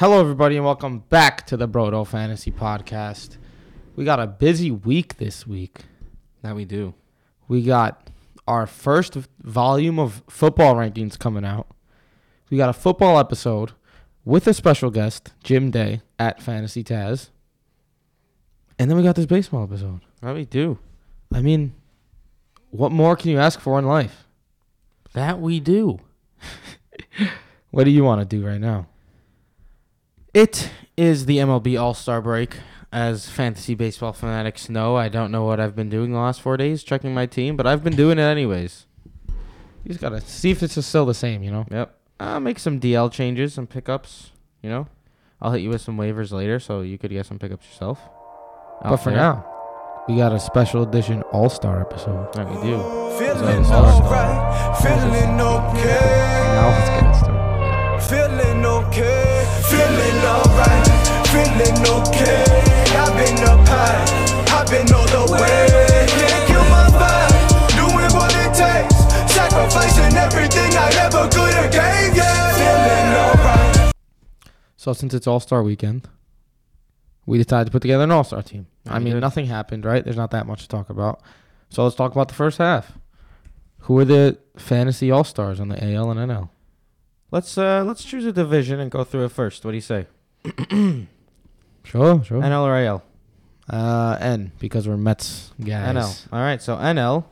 Hello, everybody, and welcome back to the Brodo Fantasy Podcast. We got a busy week this week. That we do. We got our first volume of football rankings coming out. We got a football episode with a special guest, Jim Day at Fantasy Taz. And then we got this baseball episode. That we do. I mean, what more can you ask for in life? That we do. What do you want to do right now? It is the MLB All Star break. As fantasy baseball fanatics know, I don't know what I've been doing the last four days, checking my team, but I've been doing it anyways. You just got to see if it's still the same, you know? Yep. I'll make some DL changes, some pickups, you know? I'll hit you with some waivers later so you could get some pickups yourself. But for now, we got a special edition All Star episode. That we do. Feeling alright, feeling okay, Now let's get started. feeling okay, feeling alright, feeling okay. I've been up high, I've been all the way. Can't kill my vibe, doing what it takes, sacrificing everything I ever could have gave. Yeah, feeling alright. So since it's All Star weekend, we decided to put together an All Star team. Yeah, I mean, did. nothing happened, right? There's not that much to talk about. So let's talk about the first half. Who are the fantasy All Stars on the AL and NL? Let's uh let's choose a division and go through it first. What do you say? Sure, sure. NL or AL? Uh, N because we're Mets guys. NL. All right, so NL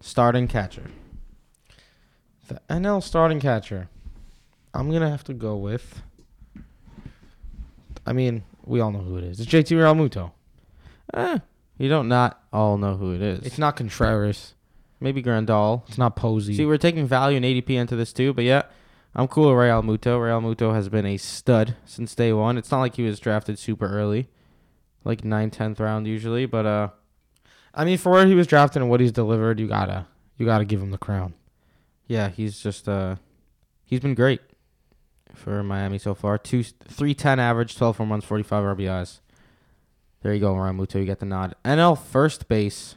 starting catcher. The NL starting catcher. I'm gonna have to go with. I mean, we all know who it is. It's JT Realmuto. Eh, you don't not all know who it is. It's not Contreras. Maybe Grandal. It's not Posey. See, we're taking value and ADP into this too, but yeah, I'm cool with Realmuto. Real Muto has been a stud since day one. It's not like he was drafted super early, like 9th, 10th round usually, but uh, I mean, for where he was drafted and what he's delivered, you gotta, you gotta give him the crown. yeah, he's just uh, he's been great for Miami so far. Two, three ten average, 12 home runs, 45 RBIs. There you go, Realmuto. You get the nod. NL first base,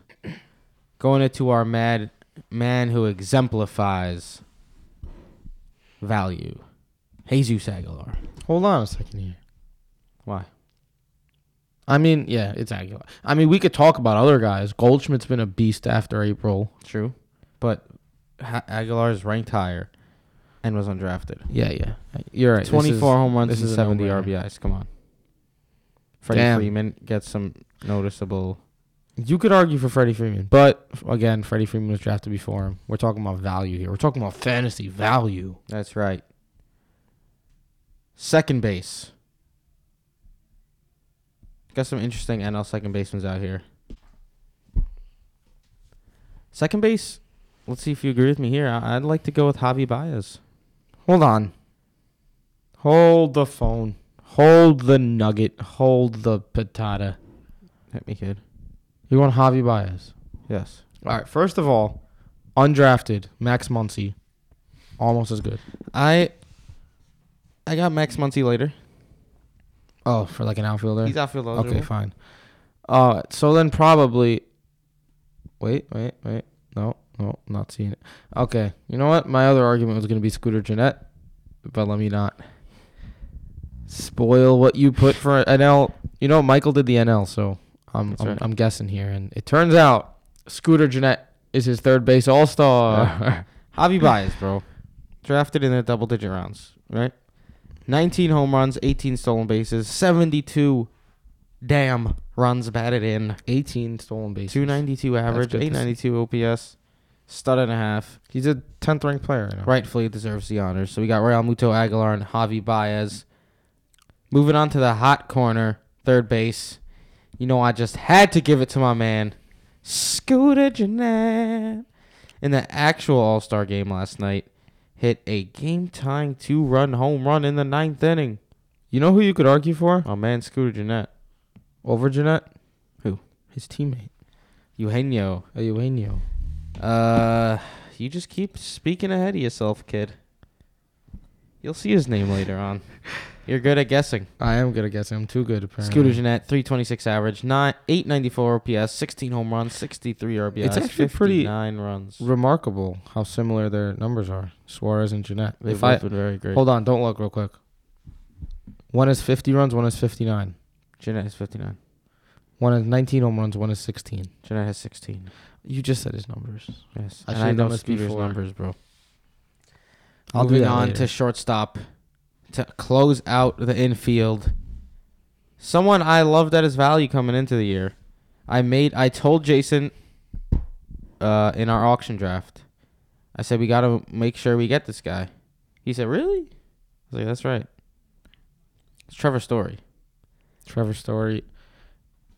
going into our mad man who exemplifies value, Jesus Aguilar. Hold on a second here. Why? I mean, yeah, it's Aguilar. I mean, we could talk about other guys. Goldschmidt's been a beast after April. True, but ha- Aguilar is ranked higher and was undrafted. Yeah, yeah, you're right. 24 is- home runs this and is 70 no-brainer. RBIs. Come on. Freddie Damn. Freeman gets some noticeable. You could argue for Freddie Freeman, but again, Freddie Freeman was drafted before him. We're talking about value here. We're talking about fantasy value. That's right. Second base. Got some interesting NL second basemen out here. Second base. Let's see if you agree with me here. I'd like to go with Javi Baez. Hold on. Hold the phone. Hold the nugget. Hold the patata. Hit me, kid. You want Javi Baez? Yes. All right. First of all, undrafted Max Muncy, almost as good. I I got Max Muncy later. Oh, for like an outfielder. He's outfield okay, fine. Uh, so then probably. Wait, wait, wait. No, no, not seeing it. Okay, you know what? My other argument was gonna be Scooter Gennett, but let me not spoil what you put for an NL. You know, Michael did the NL, so I'm I'm, right. I'm guessing here, and it turns out Scooter Gennett is his third base All Star. Javi Baez, bro. Drafted in the double digit rounds, right? 19 home runs, 18 stolen bases, 72 damn runs batted in, 18 stolen bases. 292 average, good 892 OPS, stud and a half. He's a 10th ranked player right now. Rightfully deserves the honors. So we got Realmuto Aguilar and Javi Baez. Moving on to the hot corner, third base. You know, I just had to give it to my man, Scooter Gennett. In the actual All Star game last night, hit a game tying two run home run in the ninth inning. You know who you could argue for My man, Scooter Gennett. over Gennett? Who? His teammate, Eugenio. Eugenio. Uh, you just keep speaking ahead of yourself, kid. You'll see his name later on. You're good at guessing. I am good at guessing. I'm too good apparently. Scooter Gennett, 326 average, nine, 894 OPS, 16 home runs, 63 RBIs, It's actually pretty 59 runs. remarkable how similar their numbers are. Suarez and Gennett. They've if I both been very great. hold on, don't look real quick. One is 50 runs, one is 59. Gennett has 59. One is 19 home runs, one is 16. Gennett has 16. You just said his numbers. Yes. I and I know Scooter's before. numbers, bro. I'll do Moving on later. to shortstop to close out the infield. Someone I loved at his value coming into the year. I made I told Jason uh, in our auction draft. I said we got to make sure we get this guy. He said, "Really?" I was like, "That's right." It's Trevor Story. Trevor Story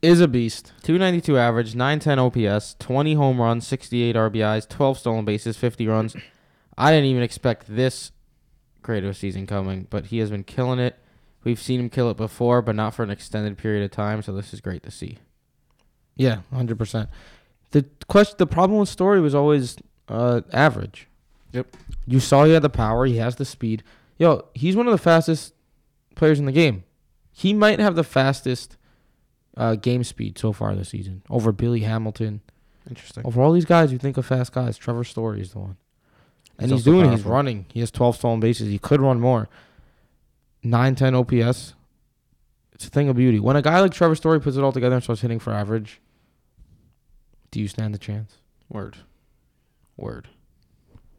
is a beast. 292 average, 910 OPS, 20 home runs, 68 RBIs, 12 stolen bases, 50 runs. I didn't even expect this great of a season coming, but he has been killing it. We've seen him kill it before, but not for an extended period of time, so this is great to see. Yeah, 100%. The question the problem with Story was always uh, average. Yep. You saw he had the power, he has the speed. Yo, he's one of the fastest players in the game. He might have the fastest uh, game speed so far this season over Billy Hamilton. Interesting. Over all these guys, you think of fast guys. Trevor Story is the one. And He's he's, doing it. He's running. He has 12 stolen bases. He could run more. 910 OPS. It's a thing of beauty. When a guy like Trevor Story puts it all together and starts hitting for average, do you stand a chance? Word. Word.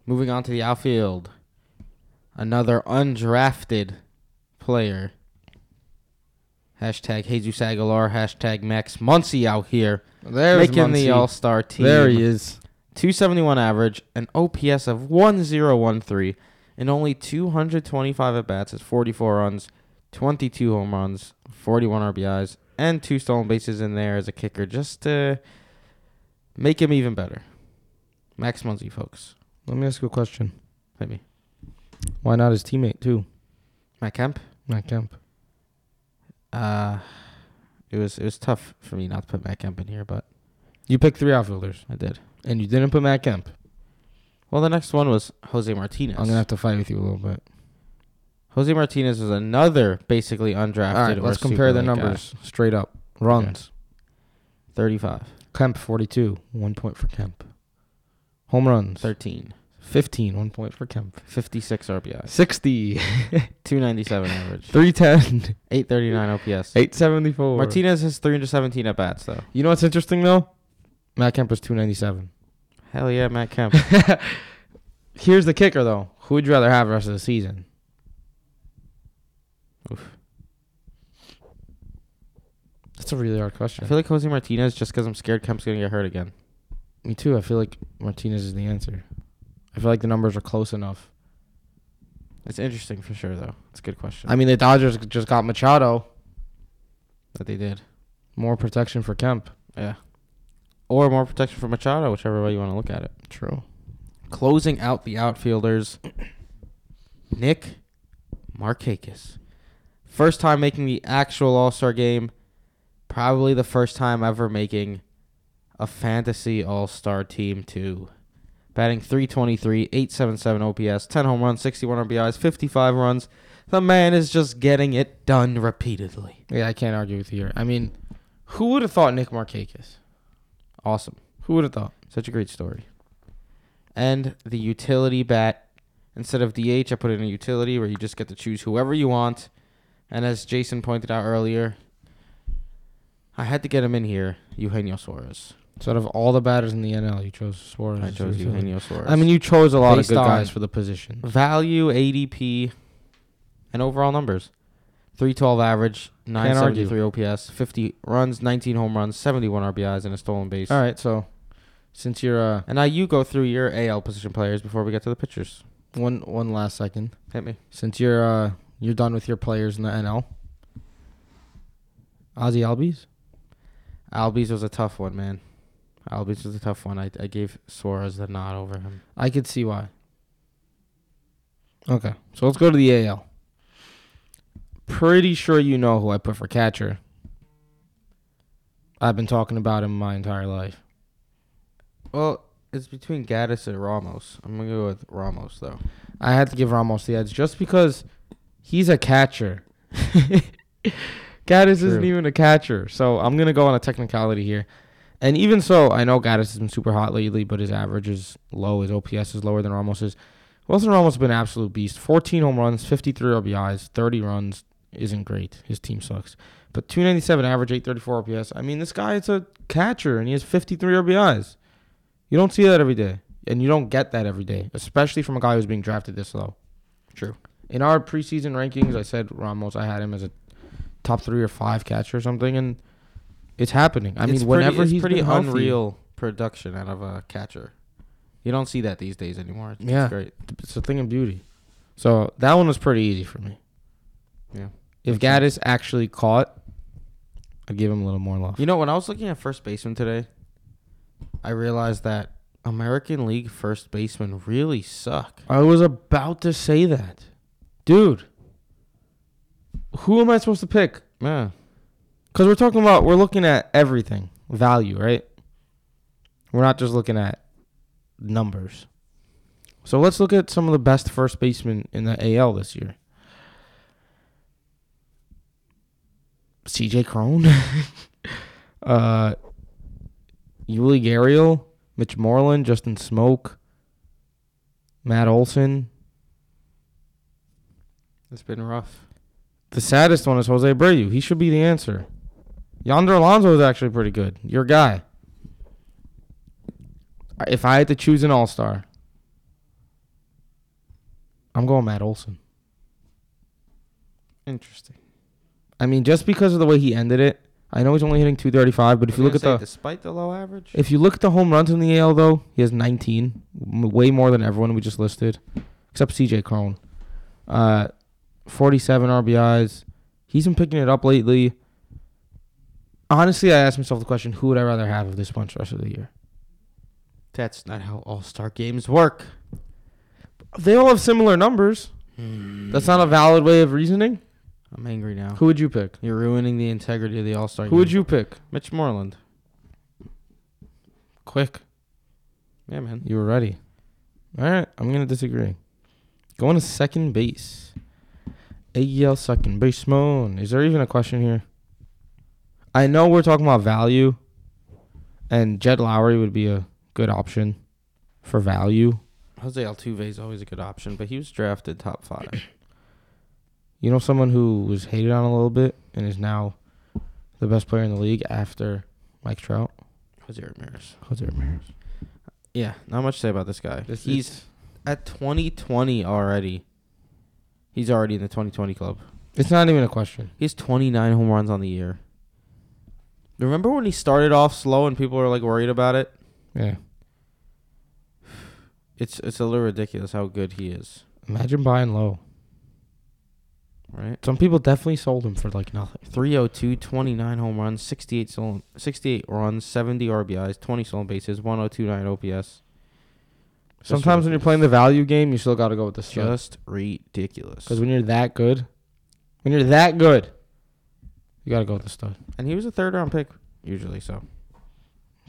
Moving on to the outfield. Another undrafted player. Hashtag Jesus Aguilar. Hashtag Max Muncy out here. There's making the All Star team. There he is. 271 average, an OPS of 1013, and only 225 at bats. Is 44 runs, 22 home runs, 41 RBIs, and two stolen bases in there as a kicker, just to make him even better. Max Muncy, folks. Let me ask you a question. Hit me. Why not his teammate too, Matt Kemp. Matt Kemp? Uh, it was it was tough for me not to put Matt Kemp in here, but You picked three outfielders, I did. And you didn't put Matt Kemp. Well, the next one was Jose Martinez. I'm gonna have to fight with you a little bit. Jose Martinez is another basically undrafted. All right, let's compare the late guy. numbers straight up. Runs. 35, Kemp 42, one point for Kemp. Home runs 13, 15, one point for Kemp. 56 RBI. 60, 297 average, 310, 839 OPS. 874. Martinez has 317 at bats though. You know what's interesting though? Matt Kemp is 297. Hell yeah, Matt Kemp. Here's the kicker though. Who would you rather have the rest of the season? Oof. That's a really hard question. I feel like Jose Martinez just because I'm scared Kemp's gonna get hurt again. Me too. I feel like Martinez is the answer. I feel like the numbers are close enough. It's interesting for sure though. It's a good question. I mean, the Dodgers just got Machado. that they did. More protection for Kemp. Yeah. Or more protection for Machado, whichever way you want to look at it. True. Closing out the outfielders, Nick Markakis. First time making the actual All Star game. Probably the first time ever making a fantasy All Star team, too. Batting 323, 877 OPS, 10 home runs, 61 RBIs, 55 runs. The man is just getting it done repeatedly. Yeah, I can't argue with you here. I mean, who would have thought Nick Markakis? Awesome. Who would have thought? Such a great story. And the utility bat. Instead of DH, I put in a utility where you just get to choose whoever you want. And as Jason pointed out earlier, I had to get him in here, Eugenio Suarez. So out of all the batters in the NL, you chose Suarez. I chose. Eugenio Suarez. I mean, you chose a lot Based of good guys for the position. value, ADP, and overall numbers. 312 average, 973 OPS, 50 runs, 19 home runs, 71 RBIs, and a stolen base. All right, so since you're uh And now you go through your AL position players before we get to the pitchers. one one last second, Hit me. since you're uh you're done with your players in the NL, Ozzy Albies. Albies was a tough one, man. Albies was a tough one. I, I gave Suarez the nod over him. I could see why. Okay, so let's go to the AL. Pretty sure you know who I put for catcher. I've been talking about him my entire life. Well, it's between Gaddis and Ramos. I'm gonna go with Ramos though. I had to give Ramos the edge just because he's a catcher. Gaddis isn't even a catcher, so I'm gonna go on a technicality here. And even so, I know Gaddis has been super hot lately, but his average is low. His OPS is lower than Ramos's. Wilson Ramos has been an absolute beast. 14 home runs, 53 RBIs, 30 runs, isn't great. His team sucks. But 297 average, 834 OPS. I mean, this guy is a catcher and he has 53 RBIs. You don't see that every day. And you don't get that every day, especially from a guy who's being drafted this low. True. In our preseason rankings, I said Ramos, I had him as a top three or five catcher or something, and it's happening. I It's mean, whenever pretty, it's he's pretty been healthy- unreal production out of a catcher. You don't see that these days anymore. It's Yeah. great. it's a thing of beauty. So that one was pretty easy for me. Yeah. If Gaddis actually caught, I'd give him a little more love. You know, when I was looking at first baseman today, I realized that American League first basemen really suck. I was about to say that. Dude, who am I supposed to pick? Yeah. Because we're talking about, we're looking at everything, value, right? We're not just looking at numbers. So let's look at some of the best first basemen in the AL this year. CJ Cron, uh, Yuli Gurriel, Mitch Moreland, Justin Smoak, Matt Olson. It's been rough. The saddest one is Jose Abreu. He should be the answer. Yonder Alonso is actually pretty good. Your guy. If I had to choose an all star, I'm going Matt Olson. Interesting. I mean, just because of the way he ended it, I know he's only hitting 235, but if you look at the despite the low average, if you look at the home runs in the AL though, he has 19, way more than everyone we just listed, except CJ Cron. Uh, 47 RBIs. He's been picking it up lately. Honestly, I asked myself the question: Who would I rather have of this bunch the rest of the year? that's not how All Star games work. They all have similar numbers. That's not a valid way of reasoning. I'm angry now. Who would you pick? You're ruining the integrity of the All Star. Who would you pick? Mitch Moreland. Quick, Yeah, man. you were ready. All right, I'm gonna disagree. Going to second base. AL second baseman. Is there even a question here? I know we're talking about value, and Jed Lowrie would be a good option for value. Jose Altuve is always a good option, but he was drafted top five. You know, someone who was hated on a little bit and is now the best player in the league after Mike Trout. Jose Ramirez. Jose Ramirez. Yeah, not much to say about this guy. This He's at 2020 already. He's already in the 2020 club. It's not even a question. He has 29 home runs on the year. Remember when he started off slow and people were like worried about it? Yeah. It's it's a little ridiculous how good he is, Imagine buying low. Right? Some people definitely sold him for like nothing. 302, 29 home runs, 68 stolen, 68 runs, 70 RBIs, 20 stolen bases, 1029 OPS. Just Sometimes when you're playing the value game, you still got to go with the stud. just ridiculous. Because when you're that good, when you're that good, you got to go with the stud. And he was a third round pick usually, so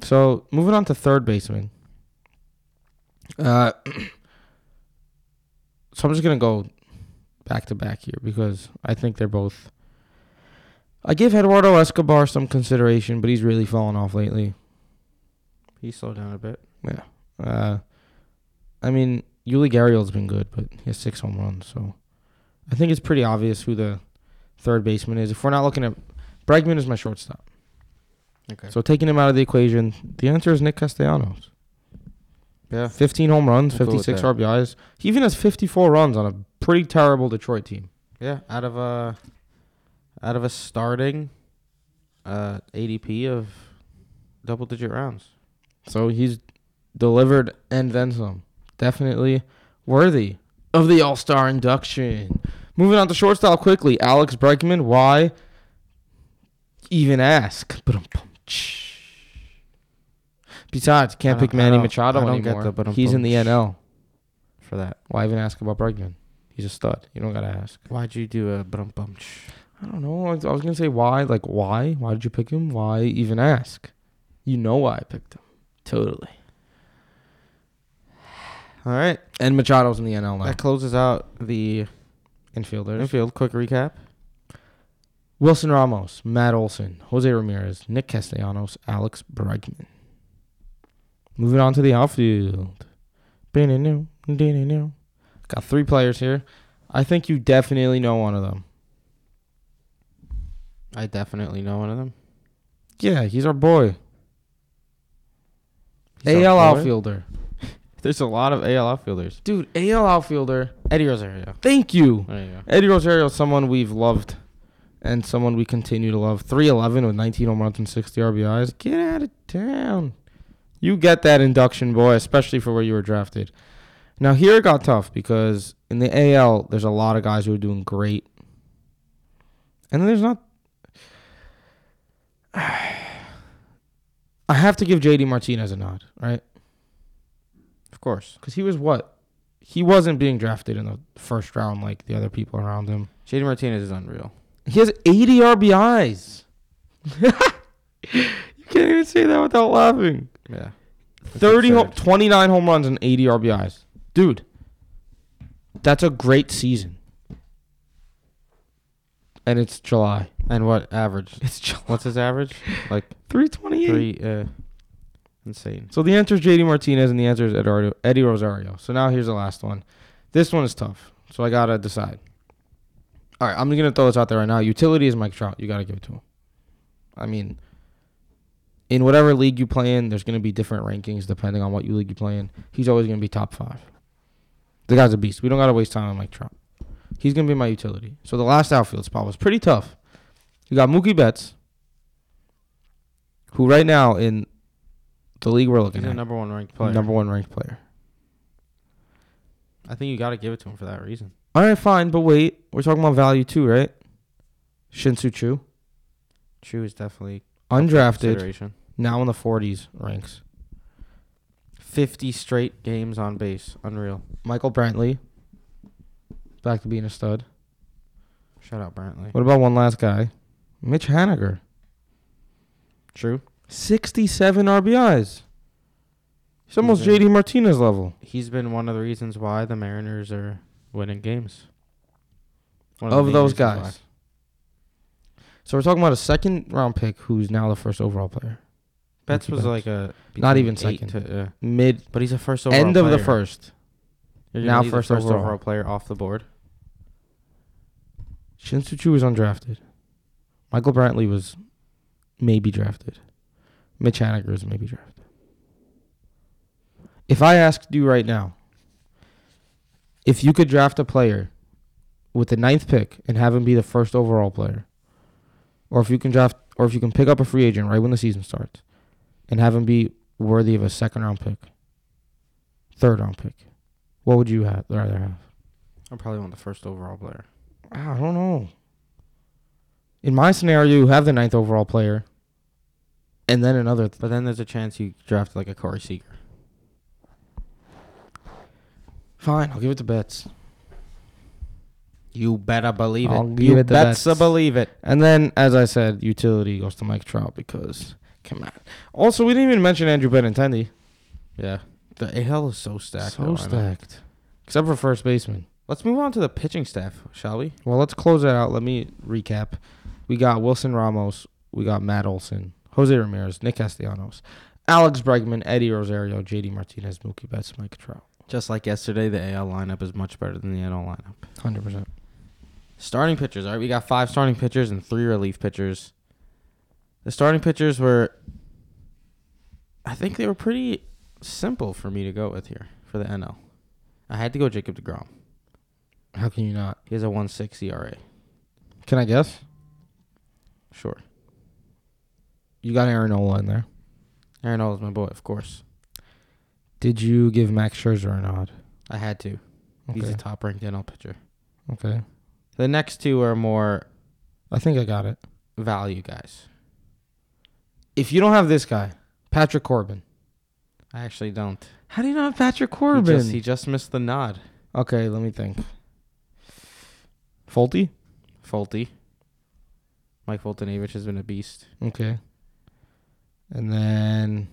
So moving on to third baseman. Uh, so I'm just gonna go back to back here because I think they're both. I give Eduardo Escobar some consideration, but he's really fallen off lately. he slowed down a bit. Yeah. Uh, I mean, Yuli Gurriel's been good, but he has six home runs, so I think it's pretty obvious who the third baseman is. If we're not looking at Bregman is my shortstop, Okay. so taking him out of the equation, the answer is Nick Castellanos. yeah, 15 home runs, We'll 56 that. RBIs. He even has 54 runs on a pretty terrible Detroit team. yeah. Out of a out of a starting uh ADP of double digit rounds. So he's delivered and then some. Definitely worthy of the All Star induction. Moving on to shortstop quickly. Alex Bregman. Why even ask? Besides, can't I pick don't- I Manny don't- Machado I don't get anymore. the He's in the. NL. For that, Why even ask about Bregman? He's a stud. You don't gotta ask. why'd you do a bum bunch? I don't know. I was I was gonna say why. Like why? Why did you pick him? Why even ask? You know why I picked him. Totally. All right, And Machado's in the NL now. that closes out the Infielders. infield. Quick recap. Wilson Ramos, Matt Olson, Jose Ramirez, Nick Castellanos, Alex Bregman. Moving on to the outfield. Got three players here. I think you definitely know one of them. I definitely know one of them. Yeah, he's our boy. He's AL our boy? outfielder. There's a lot of AL outfielders. Dude, AL outfielder. Eddie Rosario. Thank you. You. Eddie Rosario is someone we've loved and someone we continue to love. 311 with 19 home runs and 60 RBIs. Get out of town. You get that induction, boy, especially for where you were drafted. Now, here it got tough because in the AL, there's a lot of guys who are doing great. And then there's not. I have to give JD Martinez a nod, right? Of course. Because he was what? He wasn't being drafted in the first round like the other people around him. JD Martinez is unreal. He has 80 RBIs. you can't even say that without laughing. Yeah. 30 ho- 29 home runs and 80 RBIs. Dude, that's a great season. And it's July. And what average? It's July. What's his average? Like 328. three. Uh, insane. So the answer is JD Martinez and the answer is Eduardo, Eddie Rosario. So now here's the last one. This one is tough. So I got to decide. All right, I'm going to throw this out there right now. Utility is Mike Trout. You got to give it to him. I mean, in whatever league you play in, there's going to be different rankings depending on what you league you play in. He's always going to be top five. The guy's a beast. We don't got to waste time on Mike Trout. He's going to be my utility. So the last outfield spot was pretty tough. You got Mookie Betts, who right now in the league we're looking He's at, number one ranked player. number one ranked player. I think you got to give it to him for that reason. All right, fine, but wait, we're talking about value too, right? Shin-Soo Choo, Choo is definitely undrafted, consideration. now in the 40s ranks. 50 straight games on base. Unreal. Michael Brantley, back to being a stud. Shout out Brantley. What about one last guy? Mitch Haniger, True. 67 RBIs. He's almost been- JD Martinez level. He's been one of the reasons why the Mariners are winning games. One Of main those reasons guys. So we're talking about a second round pick who's now the first overall player. Betts was like a Not even second. To, uh, Mid but he's a first overall end of the player. first. You're now the first first overall. overall player off the board. Shin-Soo Choo was undrafted. Michael Brantley was maybe drafted. Mitch Haniger was maybe drafted. If I asked you right now, if you could draft a player with the ninth pick and have him be the first overall player, or if you can draft, or if you can pick up a free agent right when the season starts and have him be worthy of a second round pick, third round pick, what would you have, rather have? I probably want the first overall player. I don't know. In my scenario, you have the ninth overall player, and then another. Th- But then there's a chance you draft like a Corey Seager. Fine, I'll give it to Betts. You better believe I'll it. give you it bet's Betts. believe it. And then, as I said, utility goes to Mike Trout because come on. Also, we didn't even mention Andrew Benintendi. Yeah. The AL is so stacked. so though, stacked, except for first baseman. Let's move on to the pitching staff, shall we? Well, let's close that out. Let me recap. We got Wilson Ramos. We got Matt Olson, Jose Ramirez, Nick Castellanos, Alex Bregman, Eddie Rosario, J.D. Martinez, Mookie Betts, Mike Trout. Just like yesterday, the AL lineup is much better than the NL lineup. Hundred percent. Starting pitchers. All right, we got five starting pitchers and three relief pitchers. The starting pitchers were, I think they were pretty simple for me to go with here for the NL. I had to go Jacob DeGrom. How can you not? He has a 1.6 ERA. Can I guess? Sure. You got Aaron Nola in there. Aaron Nola is my boy, of course. Did you give Max Scherzer a nod? I had to. He's Okay. a top ranked NL pitcher. Okay. The next two are more I think I got it. value guys. If you don't have this guy, Patrick Corbin. I actually don't. How do you not have Patrick He Corbin? just, he just missed the nod. okay, let me think. Folty? Folty. Mike Foltynewicz has been a beast. Okay. And then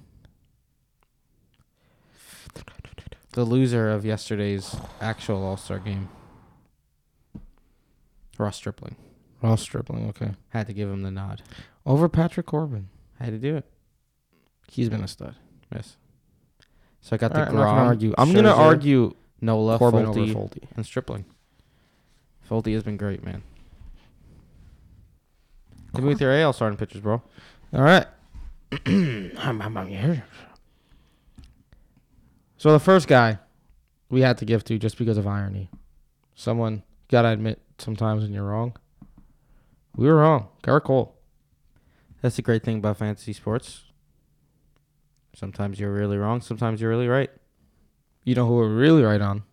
The loser of yesterday's actual All Star game. Ross Stripling. Ross Stripling. Okay. Had to give him the nod. Over Patrick Corbin. I had to do it. He's been a stud. Yes. So I got All the right, I'm not gonna Grom, argue. I'm gonna Scherzer, argue Nola, Corbin over Folty. and Stripling. Folty has been great, man. Hit me with your AL starting pitchers, bro. All right. so the first guy we had to give to just because of irony. Someone gotta admit sometimes when you're wrong. We were wrong. Gerrit Cole. That's the great thing about fantasy sports. Sometimes you're really wrong. Sometimes you're really right. You know who we're really right on?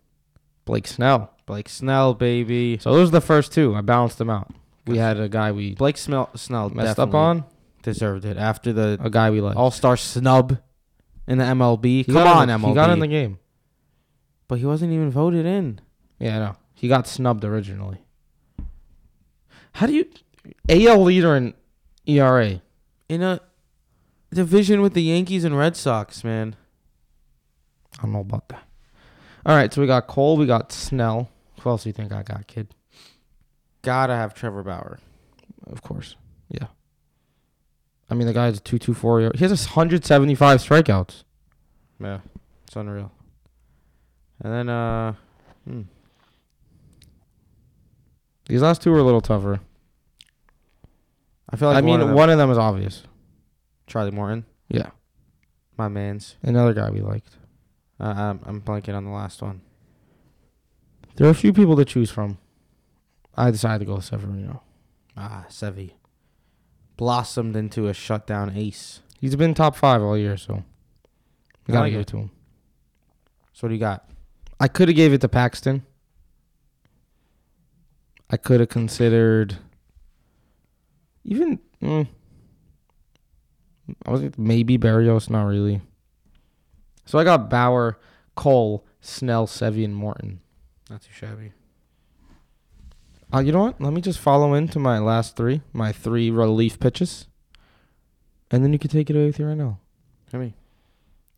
Blake Snell. Blake Snell, baby. So those are the first two. I balanced them out. We had a guy we Blake Smell, Snell messed up on, deserved it after the a guy we liked. All Star snub in the MLB. He Come on, the, MLB. He got in the game. but he wasn't even voted in. Yeah, I know. He got snubbed originally. How do you AL leader in ERA? In a division with the Yankees and Red Sox, man. I don't know about that. All right, so we got Cole, we got Snell. Who else do you think I got, kid? Gotta have Trevor Bauer. Of course. Yeah. I mean, the guy's a 224. He has 175 strikeouts. Yeah, it's unreal. And then, uh, hmm. These last two were a little tougher. I feel like I mean, one, one of of, them- them is obvious. Charlie Morton, Yeah. my man's. Another guy we liked. Uh, I'm, I'm blanking on the last one. There are a few people to choose from. I decided to go with Severino. Ah, Sevi. Blossomed into a shutdown ace. He's been top five all year, so I gotta like give it. it to him. So what do you got? I could have gave it to Paxton. I could have considered even mm, I was maybe Berrios, not really. So I got Bauer, Cole, Snell, Sevy, and Morton. Not too shabby. Uh, you know what? Let me just follow into my last three, my three relief pitches, and then you can take it away with you right now. Hit me.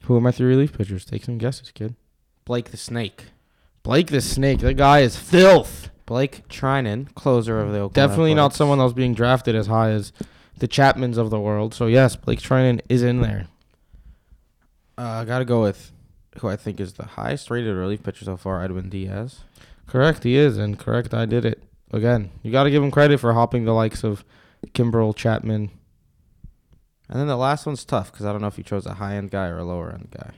Who are my three relief pitchers? Take some guesses, kid. Blake the Snake. Blake the Snake. That guy is filth. Blake Treinen, closer of the Oakland Definitely not Athletics. someone that was being drafted as high as the Chapmans of the world. So yes, Blake Treinen is in there. Uh, I gotta go with who I think is the highest rated relief pitcher so far, Edwin Diaz. Correct, he is, and correct, I did it again. You got to give him credit for hopping the likes of Kimbrel, Chapman. And then the last one's tough because I don't know if you chose a high end guy or a lower end guy.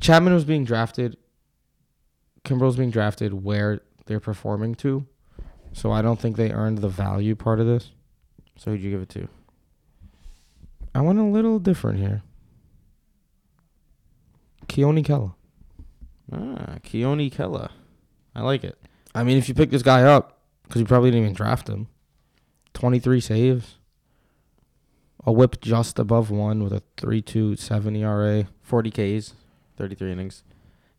Chapman was being drafted. Kimbrel's being drafted where they're performing to, so I don't think they earned the value part of this. So who'd you give it to? I went a little different here. Keone Kela. Ah, Keone Kela. I like it. I mean, if you pick this guy up, because you probably didn't even draft him, 23 saves, a whip just above one with a 3.27 ERA. 40 Ks, 33 innings.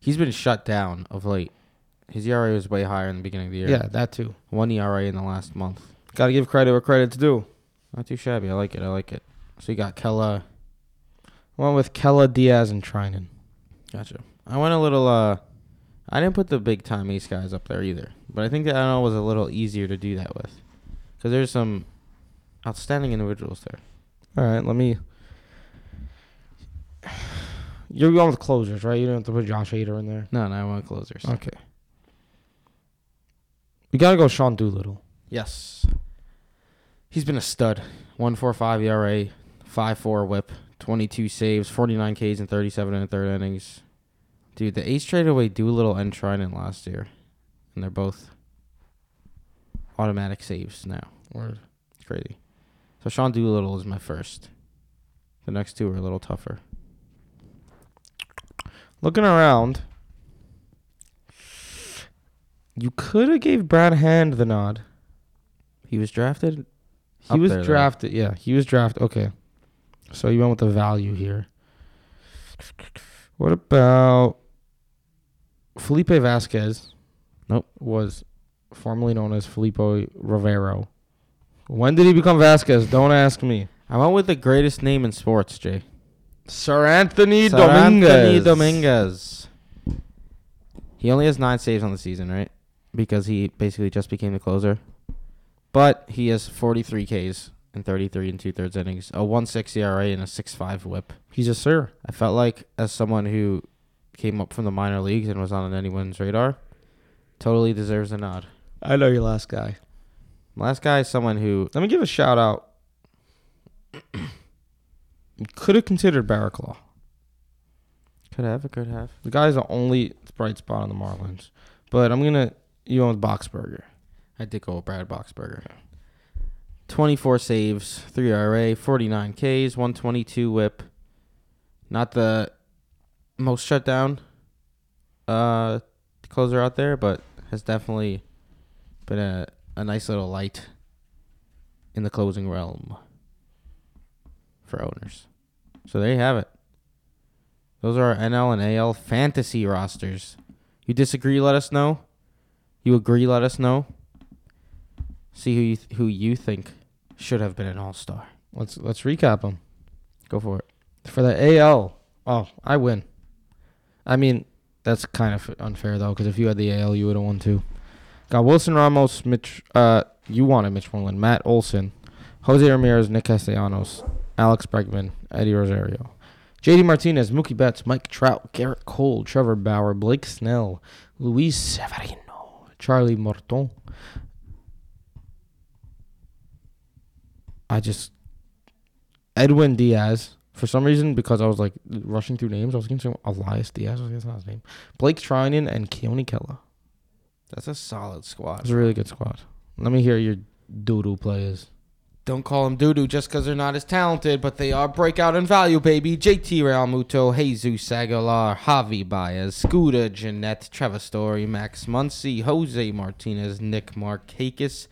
He's been shut down of late. His ERA was way higher in the beginning of the year. Yeah, that too. One ERA in the last month. Got to give credit where credit's due. Not too shabby. I like it. I like it. So you got Kela. Went with Kela, Diaz, and Treinen. Gotcha. I went a little. uh I didn't put the big time ace guys up there either, but I think that I know was a little easier to do that with, because there's some outstanding individuals there. All right, let me. You're going with closers, right? You don't have to put Josh Hader in there. No, no, I want closers. Okay. We got to go Sean Doolittle. Yes. He's been a stud. 145 ERA, 5-4 whip, 22 saves, 49 Ks and 37 in the third innings. Dude, the A's traded away Doolittle and Treinen last year, and they're both automatic saves now. Word. It's crazy. So Sean Doolittle is my first. The next two are a little tougher. Looking around, you could have gave Brad Hand the nod. He was drafted. He was there, though. drafted. Yeah, he was drafted. Okay, so you went with the value here. What about Felipe Vasquez? Nope. Was formerly known as Felipe Rivero. When did he become Vasquez? Don't ask me. I went with the greatest name in sports, Jay. Sir Anthony Sir Dominguez. Anthony Dominguez. He only has nine saves on the season, right? Because he basically just became the closer. But he has 43 Ks in 33 and two thirds innings, a 1.6 ERA and a 6.5 WHIP. He's a sir. I felt like as someone who came up from the minor leagues and was on anyone's radar, totally deserves a nod. I know your last guy. Last guy is someone who Let me give a shout out. Could have considered Barraclough. could have, it could have. The guy's the only bright spot on the Marlins. But I'm gonna you know with Boxberger. I did go with Brad Boxberger. 24 saves, 3 RA, 49 Ks, 122 whip. Not the most shutdown uh, closer out there, but has definitely been a, a nice little light in the closing realm for owners. So there you have it. Those are our NL and AL fantasy rosters. You disagree, let us know. You agree, let us know. See who you th- who you think should have been an All Star. Let's let's recap them. Go for it. For the AL, oh, I win. I mean, that's kind of unfair though, because if you had the AL, you would have won too. Got Wilson Ramos, Mitch. Uh, you wanted Mitch Moreland, Matt Olson, Jose Ramirez, Nick Castellanos, Alex Bregman, Eddie Rosario, JD Martinez, Mookie Betts, Mike Trout, Gerrit Cole, Trevor Bauer, Blake Snell, Luis Severino, Charlie Morton. I just Edwin Diaz. For some reason, because I was like rushing through names, I was considering Elias Diaz. That's not his name. Blake Treinen and Keone Kela. That's a solid squad. It's a really good squad. Let me hear your doodoo players. Don't call them doo doo just because they're not as talented, but they are breakout in value, baby. JT Realmuto, Jesus Aguilar, Javi Baez, Scooter Gennett, Trevor Story, Max Muncy, Jose Martinez, Nick Markakis,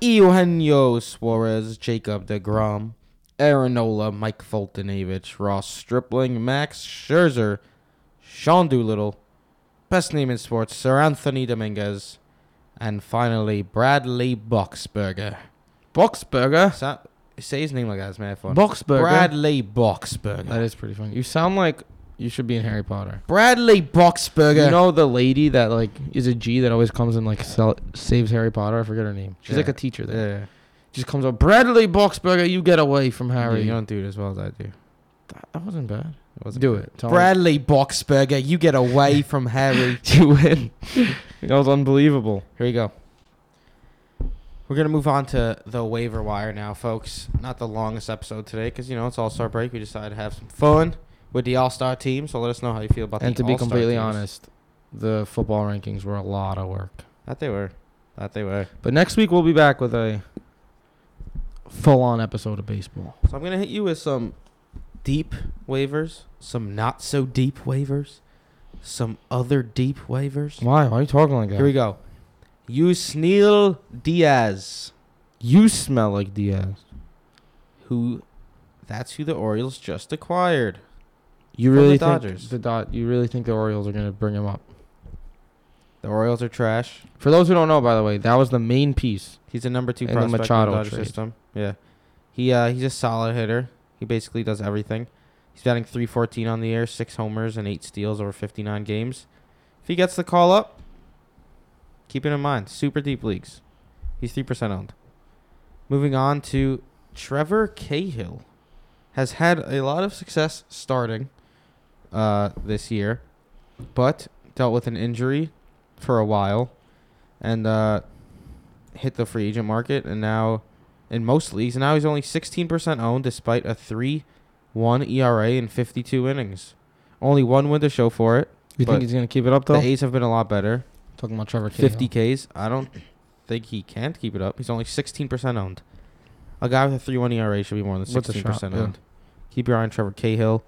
Eugenio Suarez, Jacob DeGrom, Aaron Nola, Mike Foltynewicz, Ross Stripling, Max Scherzer, Sean Doolittle, best name in sports, Seranthony Dominguez, and finally Bradley Boxberger. Boxberger. So, say his name like that. It's mad fun. Boxberger. Bradley Boxberger. That is pretty funny. You sound like you should be in Harry Potter. Bradley Boxberger. You know the lady that like is a G that always comes and like sell, saves Harry Potter. I forget her name. She's like a teacher there. yeah. Just comes up. Bradley Boxberger, you get away from Harry, Harry. you don't do it as well as I do. that, wasn't bad. It wasn't Do it. Tell me. Bradley Boxberger, you get away from Harry. you win. that was unbelievable. Here we go. We're gonna move on to the waiver wire now, folks. Not the longest episode today, because you know it's All Star break. We decided to have some fun with the All Star team. So let us know how you feel about And to be completely teams. honest, the football rankings were a lot of work. that they were, that they were. But next week we'll be back with a full-on episode of baseball. So I'm gonna hit you with some deep waivers, some not so deep waivers, some other deep waivers. Why? Why are you talking like that? Here we go. Yusniel Diaz, You smell like Diaz. who that's who the Orioles just acquired. You From the really Dodgers. think the dot? You really think the Orioles are gonna bring him up? The Orioles are trash. For those who don't know, by the way, that was the main piece. He's a number two In the prospect in Machado the Dodger trade. system. Yeah, he uh, he's a solid hitter. He basically does everything. He's batting 314 on the air, six homers and eight steals over 59 games. If he gets the call up, keep it in mind. Super deep leagues. He's three percent owned. Moving on to Trevor Cahill, has had a lot of success starting uh, this year, but dealt with an injury for a while, and uh, hit the free agent market, and now in most leagues, now he's only 16% owned despite a 3-1 ERA in 52 innings. Only one win to show for it. You think he's gonna keep it up though? The A's have been a lot better. Talking about Trevor Cahill. 50 Ks. I don't think he can't keep it up. He's only 16% owned. A guy with a 3-1 ERA should be more than What's a 16% shot? Yeah. owned. Keep your eye on Trevor Cahill.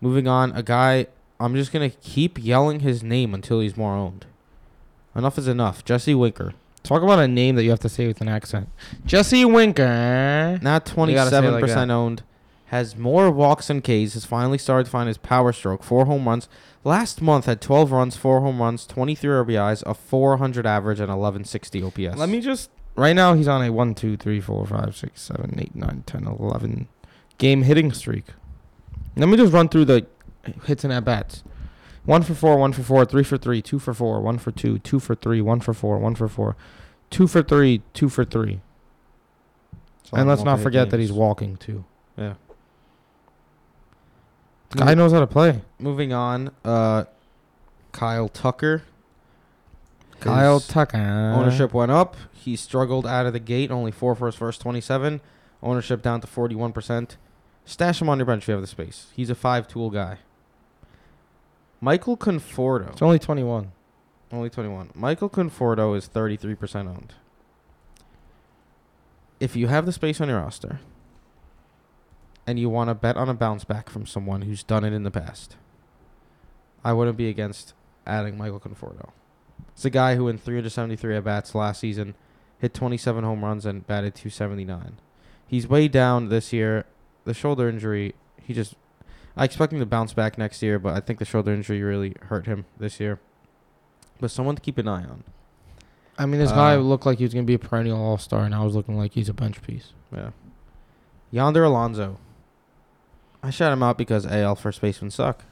Moving on, a guy I'm just going to keep yelling his name until he's more owned. Enough is enough. Jesse Winker. Talk about a name that you have to say with an accent. Jesse Winker. Not You gotta say it 27% like that. owned. Has more walks than Ks. Has finally started to find his power stroke. Four home runs. Last month had 12 runs, four home runs, 23 RBIs, a 400 average, and 1160 OPS. Let me just. Right now, he's on a 1, 2, 3, 4, 5, 6, 7, 8, 9, 10, 11 game hitting streak. Let me just run through the hits and at bats. 1 for 4, 1 for 4, 3 for 3, 2 for 4, 1 for 2, 2 for 3, 1 for 4, 1 for 4, 2 for 3, 2 for 3. It's And let's not forget that he's walking too. Yeah. Guy knows how to play. Moving on, uh, Kyle Tucker Kyle His Tucker. ownership went up. He struggled out of the gate, only four for his first 27. Ownership down to 41%. Stash him on your bench if you have the space. He's a five tool guy. Michael Conforto. It's only 21. Only 21. Michael Conforto is 33% owned. If you have the space on your roster and you want to bet on a bounce back from someone who's done it in the past, I wouldn't be against adding Michael Conforto. It's a guy who in 373 at bats last season hit 27 home runs and batted 279. He's way down this year. The shoulder injury, he just I expect him to bounce back next year, but I think the shoulder injury really hurt him this year. But someone to keep an eye on. I mean, this guy Uh, looked like he was going to be a perennial all star, and I was looking like he's a bench piece. Yeah. Yonder Alonso. I shout him out because AL first basemen suck.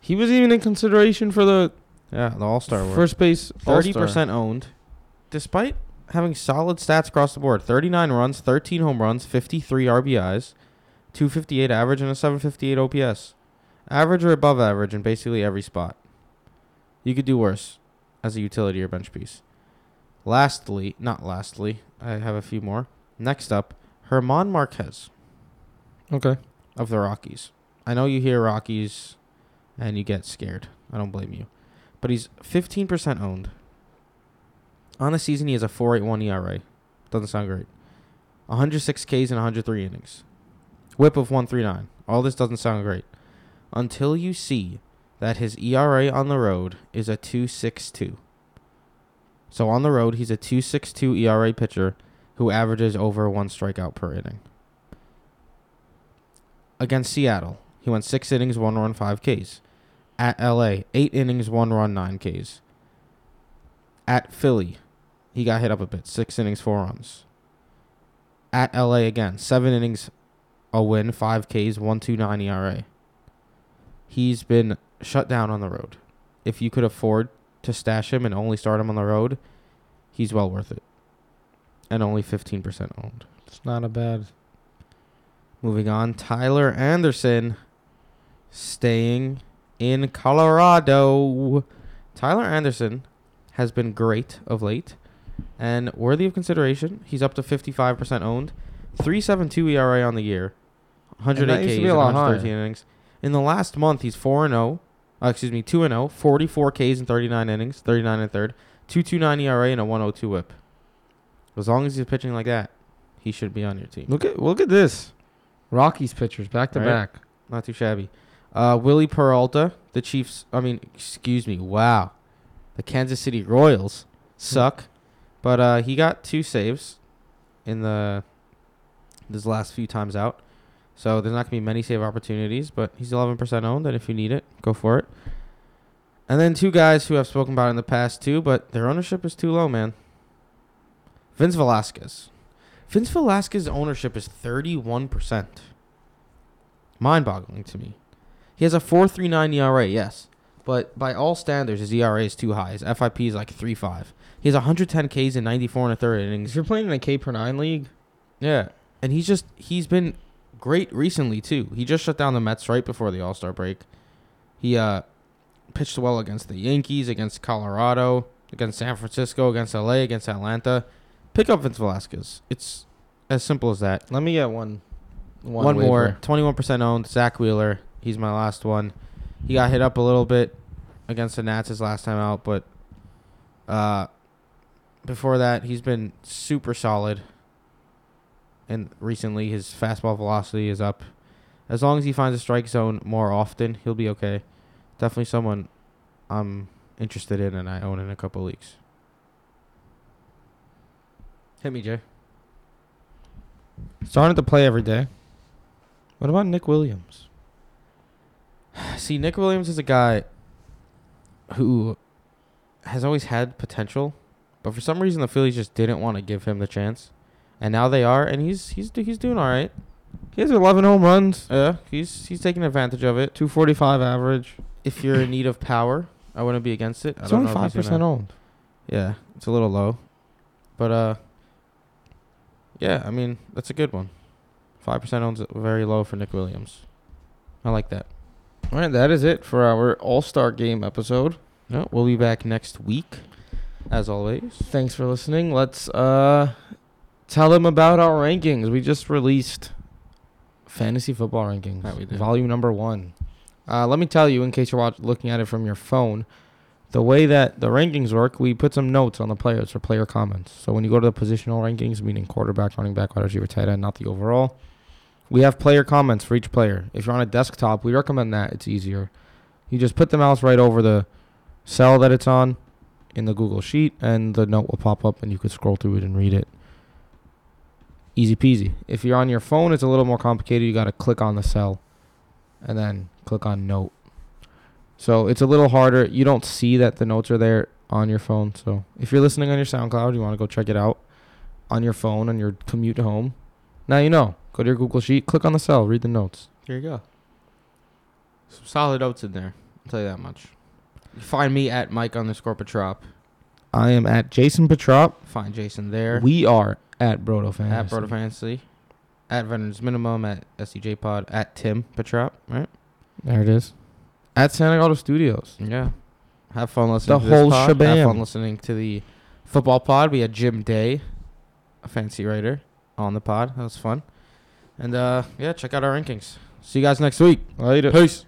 He was even in consideration for the Yeah, the All Star first base thirty percent owned, despite having solid stats across the board. Thirty-nine runs, thirteen home runs, fifty-three RBIs, two fifty-eight average, and a seven fifty-eight OPS. Average or above average in basically every spot. You could do worse as a utility or bench piece. Lastly, not lastly, I have a few more. Next up, Germán Márquez Okay. Of the Rockies. I know you hear Rockies and you get scared. I don't blame you. But he's 15% owned. On the season, he has a 4.81 ERA. Doesn't sound great. 106 Ks in 103 innings. WHIP of 139. All this doesn't sound great. Until you see that his ERA on the road is a 2.62. So on the road, he's a 2.62 ERA pitcher who averages over one strikeout per inning against Seattle. He went six innings, one run, five Ks. At LA, eight innings, one run, nine Ks. At Philly, he got hit up a bit, six innings, four runs. At LA again, seven innings, a win, five Ks, one two nine ERA. He's been shut down on the road. If you could afford to stash him and only start him on the road, he's well worth it. And only fifteen percent owned. It's not a bad. Moving on, Tyler Anderson staying in Colorado. Tyler Anderson has been great of late and worthy of consideration. He's up to 55% owned. 3.72 ERA on the year. 108 used to Ks in lot 113 higher. innings. In the last month, he's 4 and 0. Uh, excuse me, 2 and 0, 44 Ks in 39 innings, 39 and third, 2.29 ERA and a 102 WHIP. As long as he's pitching like that, he should be on your team. Look at look at this. Rockies pitchers back to Right. back. Not too shabby. Uh, Wily Peralta, the Chiefs. I mean, excuse me. Wow, the Kansas City Royals suck, but uh, he got two saves in the this last few times out. So there's not gonna be many save opportunities, but he's 11% owned, and if you need it, go for it. And then two guys who I've spoken about in the past too, but their ownership is too low, man. Vince Velasquez. Vince Velasquez's ownership is 31%. Mind boggling to me. He has a 4.39 ERA, yes. But by all standards, his ERA is too high. His FIP is like 3.5. He has 110 Ks in 94 and a third innings. If you're playing in a K per nine league, Yeah. And he's just, he's been great recently, too. He just shut down the Mets right before the All Star break. He uh, pitched well against the Yankees, against Colorado, against San Francisco, against LA, against Atlanta. Pick up Vince Velasquez. It's as simple as that. let me get one. One, waiver. more, twenty-one percent owned. Zack Wheeler. He's my last one. He got hit up a little bit against the Nats his last time out, but uh, before that, he's been super solid. And recently, his fastball velocity is up. As long as he finds a strike zone more often, he'll be okay. Definitely someone I'm interested in, and I own in a couple leagues. Hit me, Jay. Starting to play every day. What about Nick Williams? See, Nick Williams is a guy who has always had potential, but for some reason the Phillies just didn't want to give him the chance, and now they are, and he's he's he's doing all right. He has 11 home runs, Yeah, he's he's taking advantage of it. 245 average. If you're in need of power, I wouldn't be against it. I don't only five percent owned. Yeah, it's a little low, but uh, yeah, I mean that's a good one. Five percent owns very low for Nick Williams. I like that. All right, that is it for our All Star Game episode. No, we'll be back next week. as always. Thanks for listening. Let's uh tell them about our rankings. We just released fantasy football rankings, did. volume number one. Uh, let me tell you, in case you're watch- looking at it from your phone, the way that the rankings work, we put some notes on the players for player comments. So when you go to the positional rankings, meaning quarterback, running back, wide receiver, tight end, not the overall, we have player comments for each player. If you're on a desktop, we recommend that. It's easier. You just put the mouse right over the cell that it's on in the Google Sheet, and the note will pop up, and you could scroll through it and read it. Easy peasy. If you're on your phone, it's a little more complicated. You got to click on the cell, and then click on note. So it's a little harder. You don't see that the notes are there on your phone. So if you're listening on your SoundCloud, you want to go check it out on your phone on your commute home. Now you know. Go to your Google Sheet, click on the cell, read the notes. There you go. Some solid notes in there. I'll tell you that much. You find me at Mike underscore Petrop. I am at Jason Petrop. Find Jason there. We are at Broto Fantasy. at Broto Fantasy. At Veterans Minimum. At SCJ Pod. At Tim Petrop. Right? There it is. At Santa Gato Studios. Yeah. Have fun listening The to whole pod. Have fun listening to the football pod. We had Jim Day, a fancy writer, on the pod. That was fun. And uh yeah, check out our rankings. See you guys next week. Later. Peace.